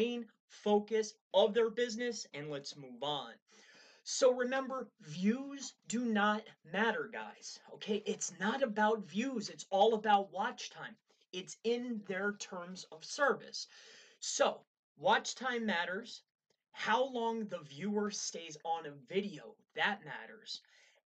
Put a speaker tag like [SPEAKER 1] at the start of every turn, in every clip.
[SPEAKER 1] main focus of their business and let's move on. So remember, views do not matter, guys. Okay, it's not about views, it's all about watch time. It's in their terms of service. So, watch time matters. How long the viewer stays on a video, that matters.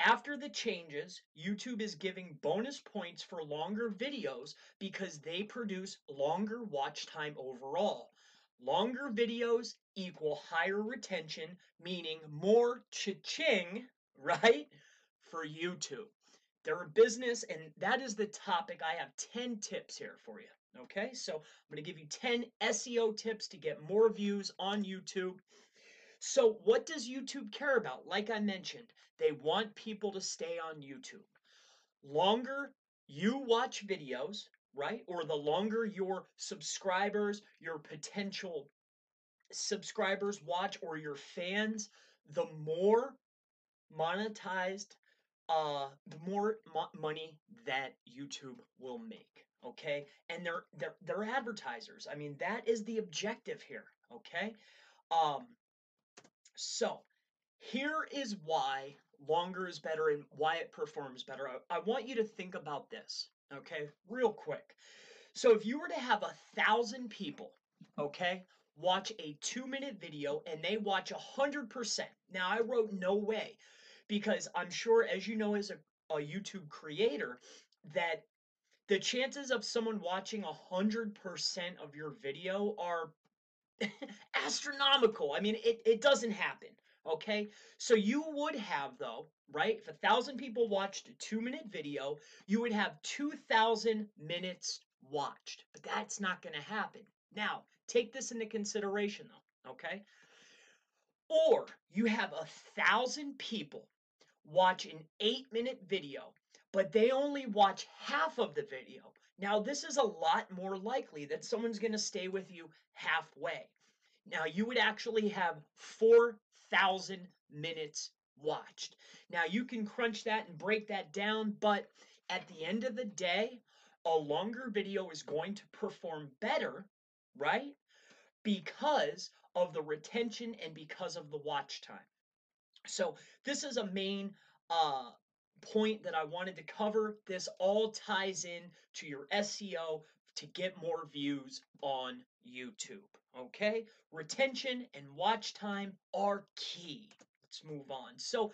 [SPEAKER 1] After the changes, YouTube is giving bonus points for longer videos because they produce longer watch time overall. Longer videos equal higher retention, meaning more cha-ching, right, for YouTube. They're a business, and that is the topic. I have 10 tips here for you. Okay, so I'm going to give you 10 SEO tips to get more views on YouTube. So, what does YouTube care about? Like I mentioned, they want people to stay on YouTube. Longer you watch videos, right? Or the longer your subscribers, your potential subscribers watch, or your fans, the more monetized, uh, the more mo- money that YouTube will make. Okay, and they're they're they're advertisers. I mean, that is the objective here. Okay, um, so here is why longer is better and why it performs better. I, I want you to think about this, okay, real quick. So if you were to have a thousand people, okay, watch a two minute video and they watch a hundred percent. Now I wrote no way because I'm sure, as you know, as a, a YouTube creator, that the chances of someone watching a hundred percent of your video are astronomical. I mean, it, it doesn't happen. Okay. So you would have, though, right? If a thousand people watched a two minute video, you would have 2,000 minutes watched. But that's not going to happen. Now, take this into consideration, though. Okay. Or you have a thousand people watch an eight minute video, but they only watch half of the video. Now, this is a lot more likely that someone's going to stay with you halfway. Now, you would actually have 4,000 minutes watched. Now, you can crunch that and break that down, but at the end of the day, a longer video is going to perform better, right? Because of the retention and because of the watch time. So, this is a main uh, point that I wanted to cover. This all ties in to your SEO to get more views on YouTube. Okay? Retention and watch time are key. Let's move on. So,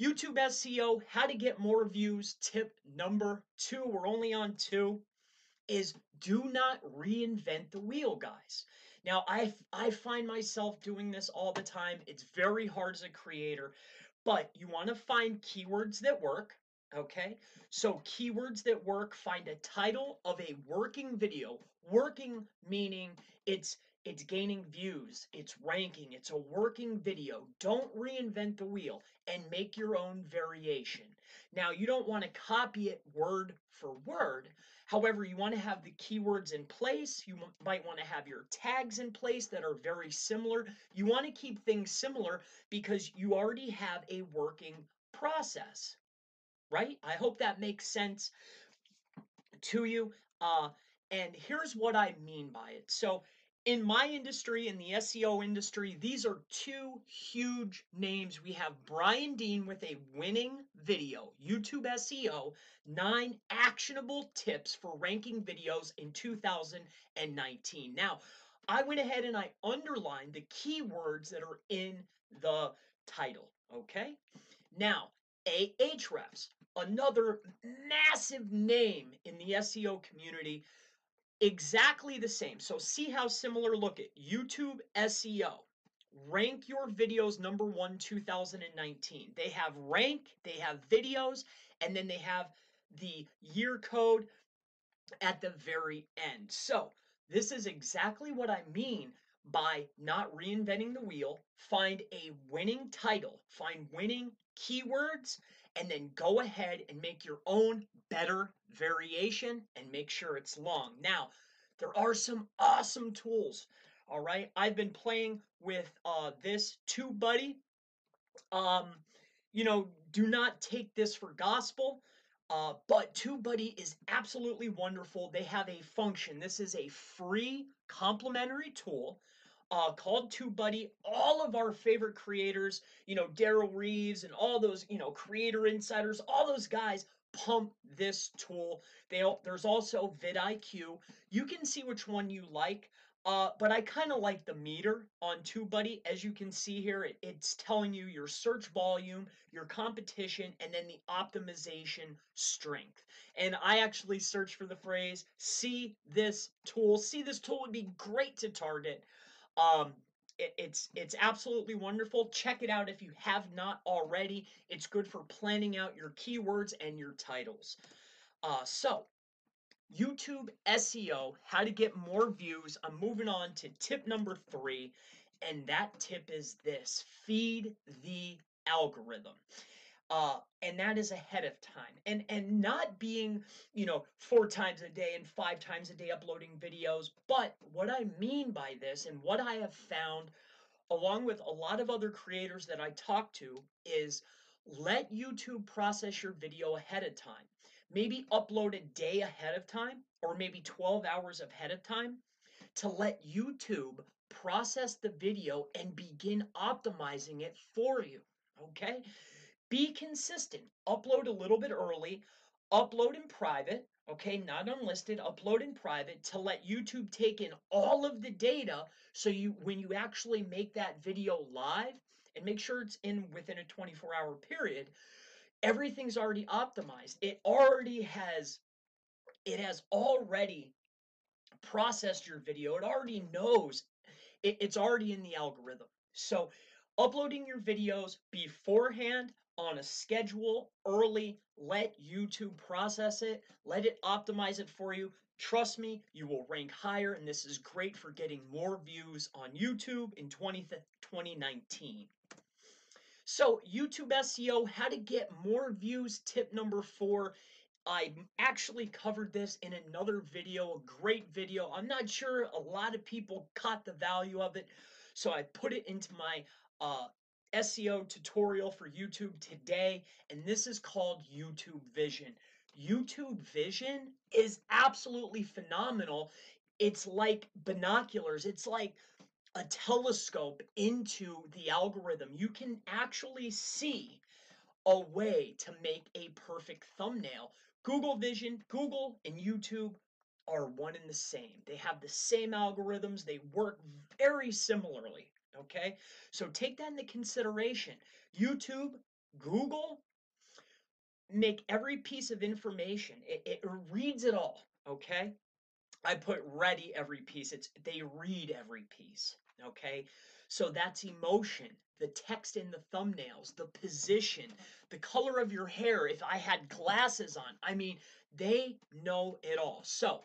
[SPEAKER 1] YouTube SEO, how to get more views. Tip number two, we're only on two, is do not reinvent the wheel, guys. Now, I, I find myself doing this all the time. It's very hard as a creator, but you want to find keywords that work. Okay, so keywords that work, find a title of a working video. Working meaning it's it's gaining views, it's ranking, it's a working video. Don't reinvent the wheel and make your own variation. Now, you don't want to copy it word for word. However, you want to have the keywords in place. You might want to have your tags in place that are very similar. You want to keep things similar because you already have a working process, right? I hope that makes sense to you. Uh, and here's what I mean by it. So, in my industry, in the SEO industry, these are two huge names. We have Brian Dean with a winning video, YouTube SEO, nine actionable tips for ranking videos in 2019. Now, I went ahead and I underlined the keywords that are in the title, okay? Now, Ahrefs, another massive name in the SEO community exactly the same. So see how similar look at YouTube SEO. Rank your videos number one 2019. They have rank, they have videos, and then they have the year code at the very end. So this is exactly what I mean by not reinventing the wheel. Find a winning title, find winning keywords, and then go ahead and make your own better variation and make sure it's long. Now, there are some awesome tools. All right, I've been playing with uh, this TubeBuddy. Um, you know, do not take this for gospel. Uh, but TubeBuddy is absolutely wonderful. They have a function. This is a free complimentary tool. Uh, called TubeBuddy. All of our favorite creators, you know, Derral Eves and all those, you know, creator insiders, all those guys pump this tool. They, there's also vidIQ. You can see which one you like. Uh, but I kind of like the meter on TubeBuddy. As you can see here, it, it's telling you your search volume, your competition, and then the optimization strength. And I actually search for the phrase, see this tool. See this tool would be great to target. Um, it, it's it's absolutely wonderful. Check it out if you have not already. It's good for planning out your keywords and your titles. Uh, so YouTube SEO, how to get more views. I'm moving on to tip number three, and that tip is this feed the algorithm. Uh, and that is ahead of time and and not being you know four times a day and five times a day uploading videos but what i mean by this and what i have found along with a lot of other creators that i talk to is let youtube process your video ahead of time maybe upload a day ahead of time or maybe 12 hours ahead of time to let YouTube process the video and begin optimizing it for you. Okay? Be consistent. Upload a little bit early, upload in private, okay, not unlisted, upload in private to let YouTube take in all of the data so you when you actually make that video live and make sure it's in within a 24 hour period everything's already optimized. It already has it has already processed your video. It already knows it, it's already in the algorithm. So uploading your videos beforehand on a schedule early, let YouTube process it, let it optimize it for you. Trust me, you will rank higher, and this is great for getting more views on YouTube in 20, 2019. So, YouTube SEO, how to get more views, tip number four. I actually covered this in another video, a great video. I'm not sure a lot of people caught the value of it, so I put it into my uh, SEO tutorial for YouTube today, and this is called YouTube Vision. YouTube Vision is absolutely phenomenal. It's like binoculars. It's like a telescope into the algorithm, you can actually see a way to make a perfect thumbnail. Google Vision, Google and YouTube are one and the same. They have the same algorithms, they work very similarly. Okay, so take that into consideration. YouTube, Google, make every piece of information, it, it reads it all. Okay, I put ready every piece. It's they read every piece. Okay, so that's emotion, the text in the thumbnails, the position, the color of your hair. If I had glasses on, I mean, they know it all. So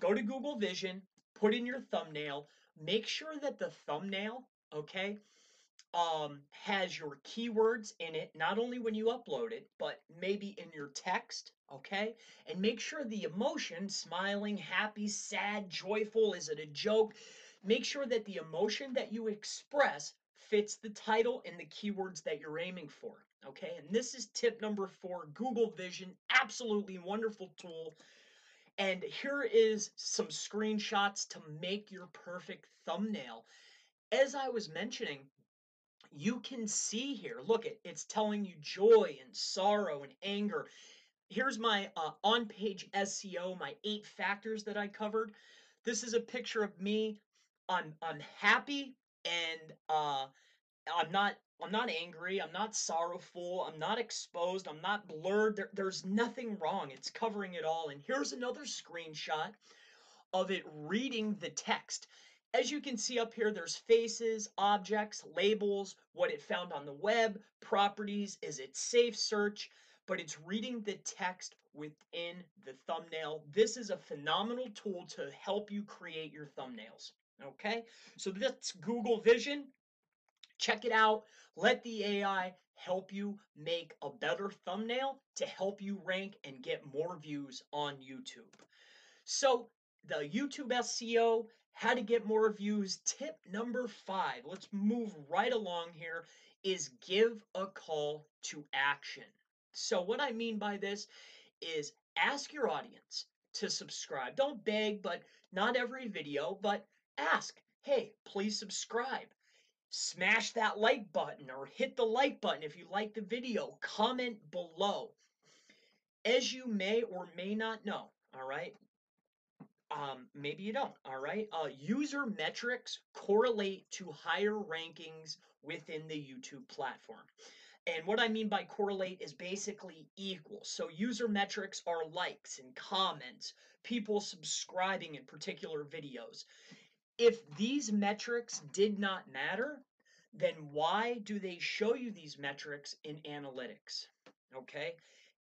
[SPEAKER 1] go to Google Vision, put in your thumbnail, make sure that the thumbnail, okay, um, has your keywords in it, not only when you upload it, but maybe in your text, okay? And make sure the emotion, smiling, happy, sad, joyful, is it a joke? Make sure that the emotion that you express fits the title and the keywords that you're aiming for. Okay, and this is tip number four Google Vision, absolutely wonderful tool. And here is some screenshots to make your perfect thumbnail. As I was mentioning, you can see here, look, it, it's telling you joy and sorrow and anger. Here's my uh, on page SEO, my eight factors that I covered. This is a picture of me I'm I'm happy and uh I'm not I'm not angry, I'm not sorrowful, I'm not exposed, I'm not blurred. There, there's nothing wrong. It's covering it all. And here's another screenshot of it reading the text. As you can see up here, there's faces, objects, labels, what it found on the web, properties, is it safe search, but it's reading the text within the thumbnail. This is a phenomenal tool to help you create your thumbnails. Okay, so that's Google Vision. Check it out. Let the AI help you make a better thumbnail to help you rank and get more views on YouTube. So, the YouTube SEO, how to get more views. Tip number five, let's move right along here, is give a call to action. So, what I mean by this is ask your audience to subscribe. Don't beg, but not every video, but ask, hey, please subscribe. Smash that like button or hit the like button if you like the video. Comment below. As you may or may not know, all right, um, maybe you don't. All right. Uh, user metrics correlate to higher rankings within the YouTube platform. And what I mean by correlate is basically equal. So user metrics are likes and comments, people subscribing in particular videos. If these metrics did not matter, then why do they show you these metrics in analytics? Okay.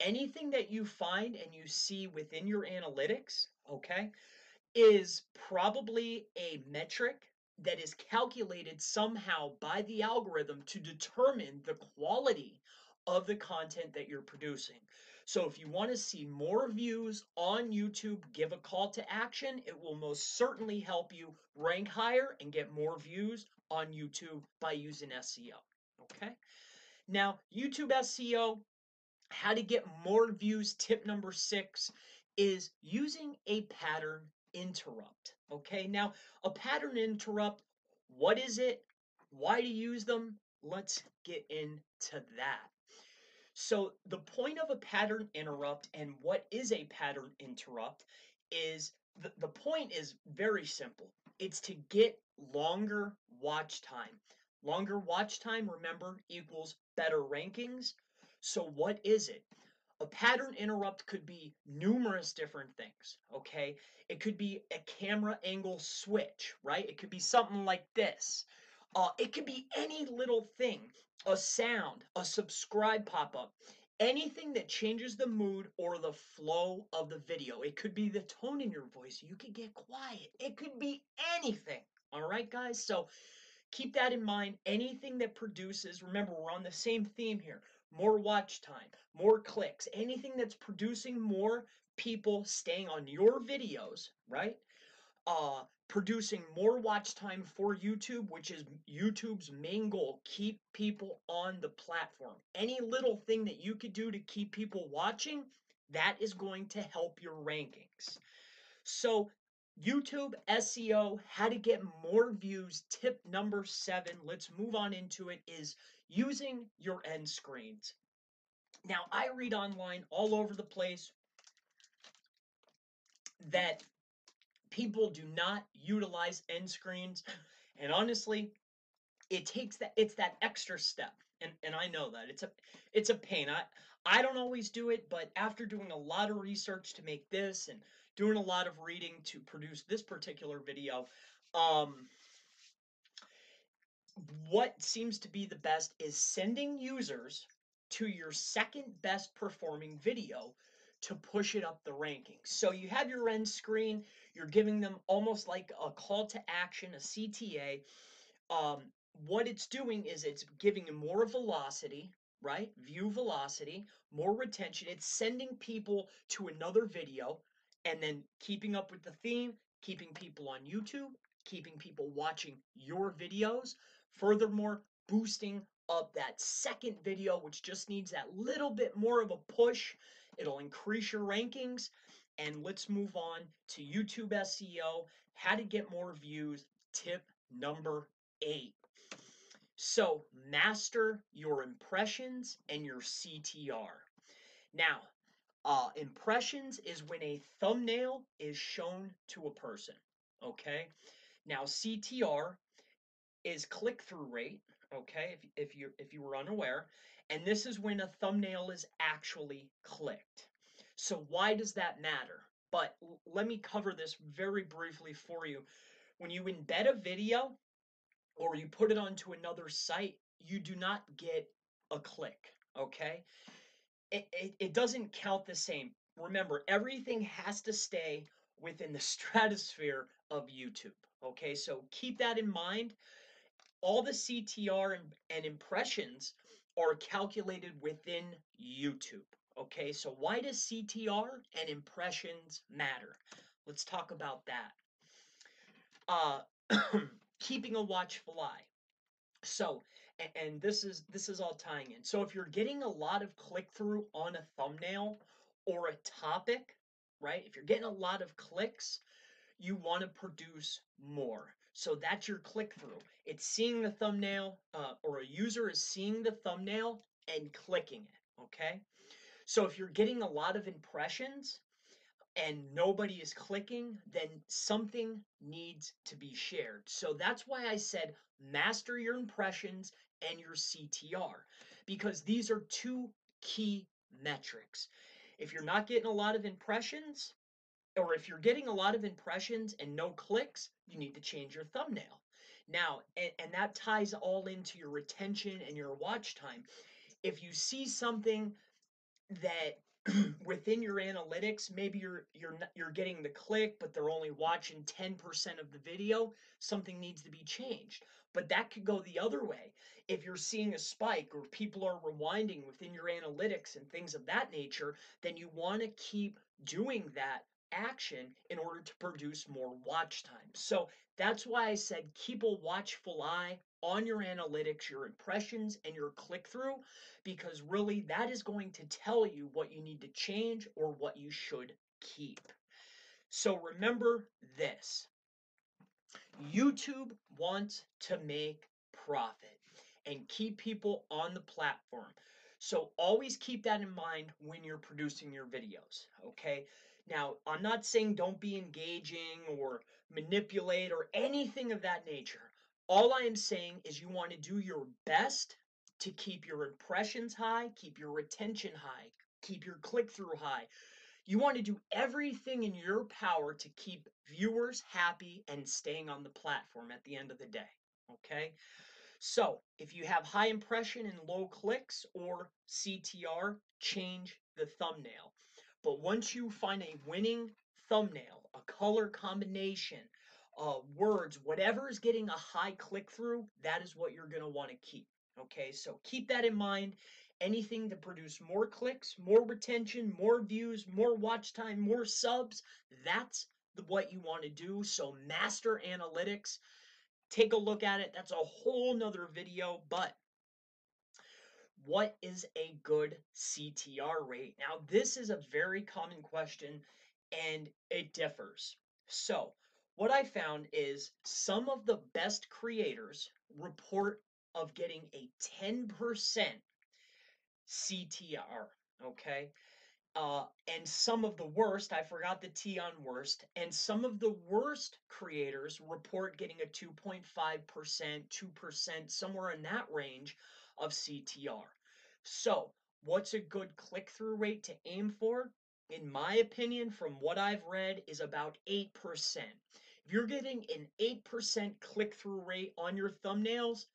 [SPEAKER 1] Anything that you find and you see within your analytics, okay, is probably a metric that is calculated somehow by the algorithm to determine the quality of the content that you're producing. So if you want to see more views on YouTube, give a call to action. It will most certainly help you rank higher and get more views on YouTube by using SEO. Okay. Now, YouTube SEO, how to get more views, tip number six is using a pattern interrupt. Okay, now a pattern interrupt, what is it? Why to use them? Let's get into that. So the point of a pattern interrupt and what is a pattern interrupt is the, the point is very simple. It's to get longer watch time. Longer watch time, remember, equals better rankings. So what is it? A pattern interrupt could be numerous different things, okay? It could be a camera angle switch, right? It could be something like this. Uh, it could be any little thing, a sound, a subscribe pop-up, anything that changes the mood or the flow of the video. It could be the tone in your voice. You could get quiet. It could be anything, all right, guys? So keep that in mind. Anything that produces, remember, we're on the same theme here more watch time, more clicks, anything that's producing more people staying on your videos, right? Uh, producing more watch time for YouTube, which is YouTube's main goal. Keep people on the platform. Any little thing that you could do to keep people watching, that is going to help your rankings. So, YouTube SEO, how to get more views. Tip number seven, let's move on into it, is using your end screens. Now, I read online all over the place that people do not utilize end screens. And honestly, it takes that it's that extra step. And and I know that. It's a it's a pain. I I don't always do it, but after doing a lot of research to make this and doing a lot of reading to produce this particular video, um what seems to be the best is sending users to your second best performing video to push it up the rankings. So you have your end screen, you're giving them almost like a call to action, a CTA. Um, what it's doing is it's giving them more velocity, right? View velocity, more retention. It's sending people to another video and then keeping up with the theme, keeping people on YouTube, keeping people watching your videos. Furthermore, boosting up that second video, which just needs that little bit more of a push. It'll increase your rankings. And let's move on to YouTube SEO, how to get more views. Tip number eight. So, master your impressions and your CTR. Now, uh, impressions is when a thumbnail is shown to a person. Okay. Now, CTR is click through rate okay if, if you if you were unaware and this is when a thumbnail is actually clicked. So why does that matter? But let me cover this very briefly for you. When you embed a video or you put it onto another site you do not get a click okay? It, it, it doesn't count the same. Remember everything has to stay within the stratosphere of youtube okay? So keep that in mind all the CTR and, and impressions are calculated within YouTube. Okay, so why does CTR and impressions matter? Let's talk about that. Uh, keeping a watchful eye. So, and, and this is this is all tying in. So if you're getting a lot of click through on a thumbnail or a topic, right? If you're getting a lot of clicks, you want to produce more. So that's your click through. It's seeing the thumbnail, uh, or a user is seeing the thumbnail and clicking it. Okay. So if you're getting a lot of impressions and nobody is clicking, then something needs to be shared. So that's why I said master your impressions and your CTR because these are two key metrics. If you're not getting a lot of impressions, or if you're getting a lot of impressions and no clicks, you need to change your thumbnail. Now, and, and that ties all into your retention and your watch time. If you see something that within your analytics, maybe you're you're you're getting the click, but they're only watching 10% of the video, something needs to be changed. But that could go the other way. If you're seeing a spike or people are rewinding within your analytics and things of that nature, then you want to keep doing that action in order to produce more watch time. So that's why I said keep a watchful eye on your analytics, your impressions, and your click through, because really that is going to tell you what you need to change or what you should keep. So remember this YouTube wants to make profit and keep people on the platform. So always keep that in mind when you're producing your videos, okay? Now, I'm not saying don't be engaging or manipulate or anything of that nature. All I am saying is you want to do your best to keep your impressions high, keep your retention high, keep your click through high. You want to do everything in your power to keep viewers happy and staying on the platform at the end of the day. Okay? So, if you have high impression and low clicks or CTR, change the thumbnail. But once you find a winning thumbnail, a color combination, uh, words, whatever is getting a high click through, that is what you're going to want to keep. Okay, so keep that in mind. Anything to produce more clicks, more retention, more views, more watch time, more subs, that's the, what you want to do. So, master analytics, take a look at it. That's a whole nother video, but what is a good CTR rate? Now, this is a very common question and it differs. So, what I found is some of the best creators report of getting a 10% CTR, okay? Uh, and some of the worst, I forgot the T on worst, and some of the worst creators report getting a 2.5%, 2%, somewhere in that range of CTR. So, what's a good click through rate to aim for? In my opinion, from what I've read, is about 8%. If you're getting an 8% click through rate on your thumbnails,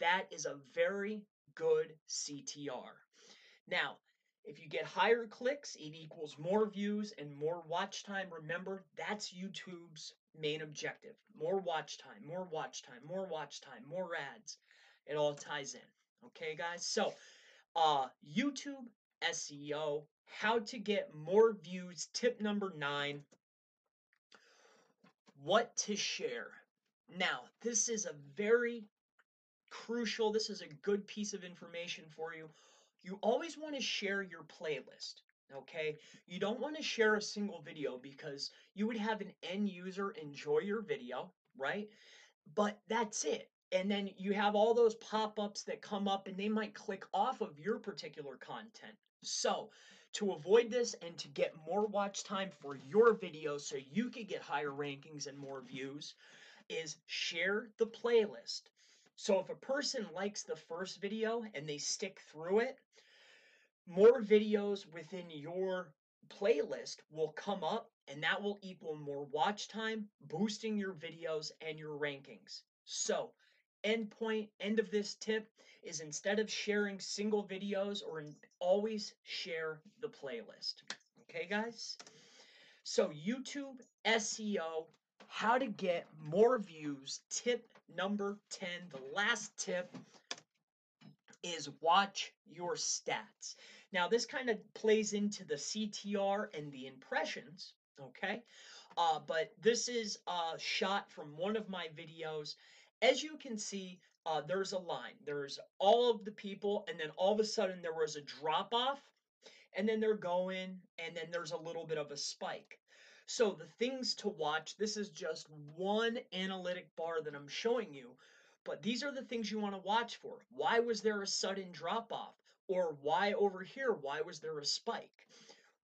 [SPEAKER 1] that is a very good CTR. Now, if you get higher clicks, it equals more views and more watch time. Remember, that's YouTube's main objective. More watch time, more watch time, more watch time, more ads. It all ties in. Okay, guys? So, uh, YouTube SEO, how to get more views. Tip number nine what to share. Now, this is a very crucial, this is a good piece of information for you. You always want to share your playlist. Okay, you don't want to share a single video because you would have an end user enjoy your video, right? But that's it and then you have all those pop-ups that come up and they might click off of your particular content. So, to avoid this and to get more watch time for your video so you can get higher rankings and more views is share the playlist. So if a person likes the first video and they stick through it, more videos within your playlist will come up and that will equal more watch time, boosting your videos and your rankings. So, end point, end of this tip is instead of sharing single videos or always share the playlist. Okay, guys? So, YouTube SEO, how to get more views. Tip number 10, the last tip is watch your stats. Now, this kind of plays into the CTR and the impressions, okay? Uh, but this is a shot from one of my videos as you can see, uh, there's a line. There's all of the people, and then all of a sudden there was a drop off, and then they're going, and then there's a little bit of a spike. So the things to watch, this is just one analytic bar that I'm showing you, but these are the things you want to watch for. Why was there a sudden drop off? Or why over here, why was there a spike?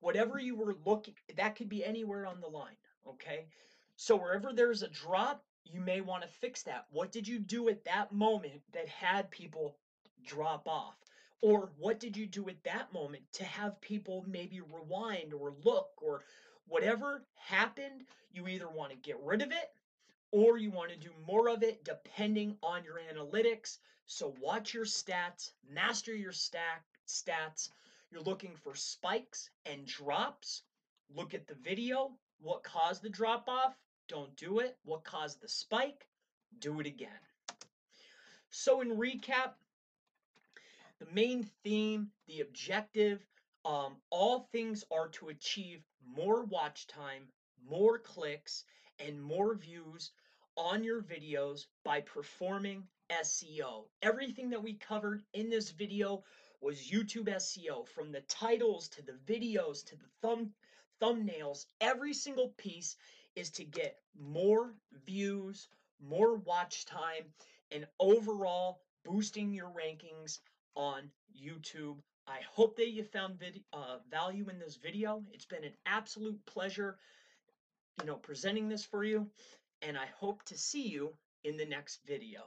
[SPEAKER 1] Whatever you were looking, that could be anywhere on the line, okay? So wherever there's a drop, you may want to fix that. What did you do at that moment that had people drop off? Or what did you do at that moment to have people maybe rewind or look or whatever happened, you either want to get rid of it or you want to do more of it depending on your analytics. So watch your stats, master your stack stats. You're looking for spikes and drops. Look at the video. What caused the drop off? Don't do it. What caused the spike? Do it again. So in recap, the main theme, the objective, um, all things are to achieve more watch time, more clicks, and more views on your videos by performing SEO. Everything that we covered in this video was YouTube SEO from the titles to the videos to the thumb thumbnails. Every single piece is to get more views, more watch time, and overall boosting your rankings on YouTube. I hope that you found uh, value in this video. It's been an absolute pleasure, you know, presenting this for you, and I hope to see you in the next video.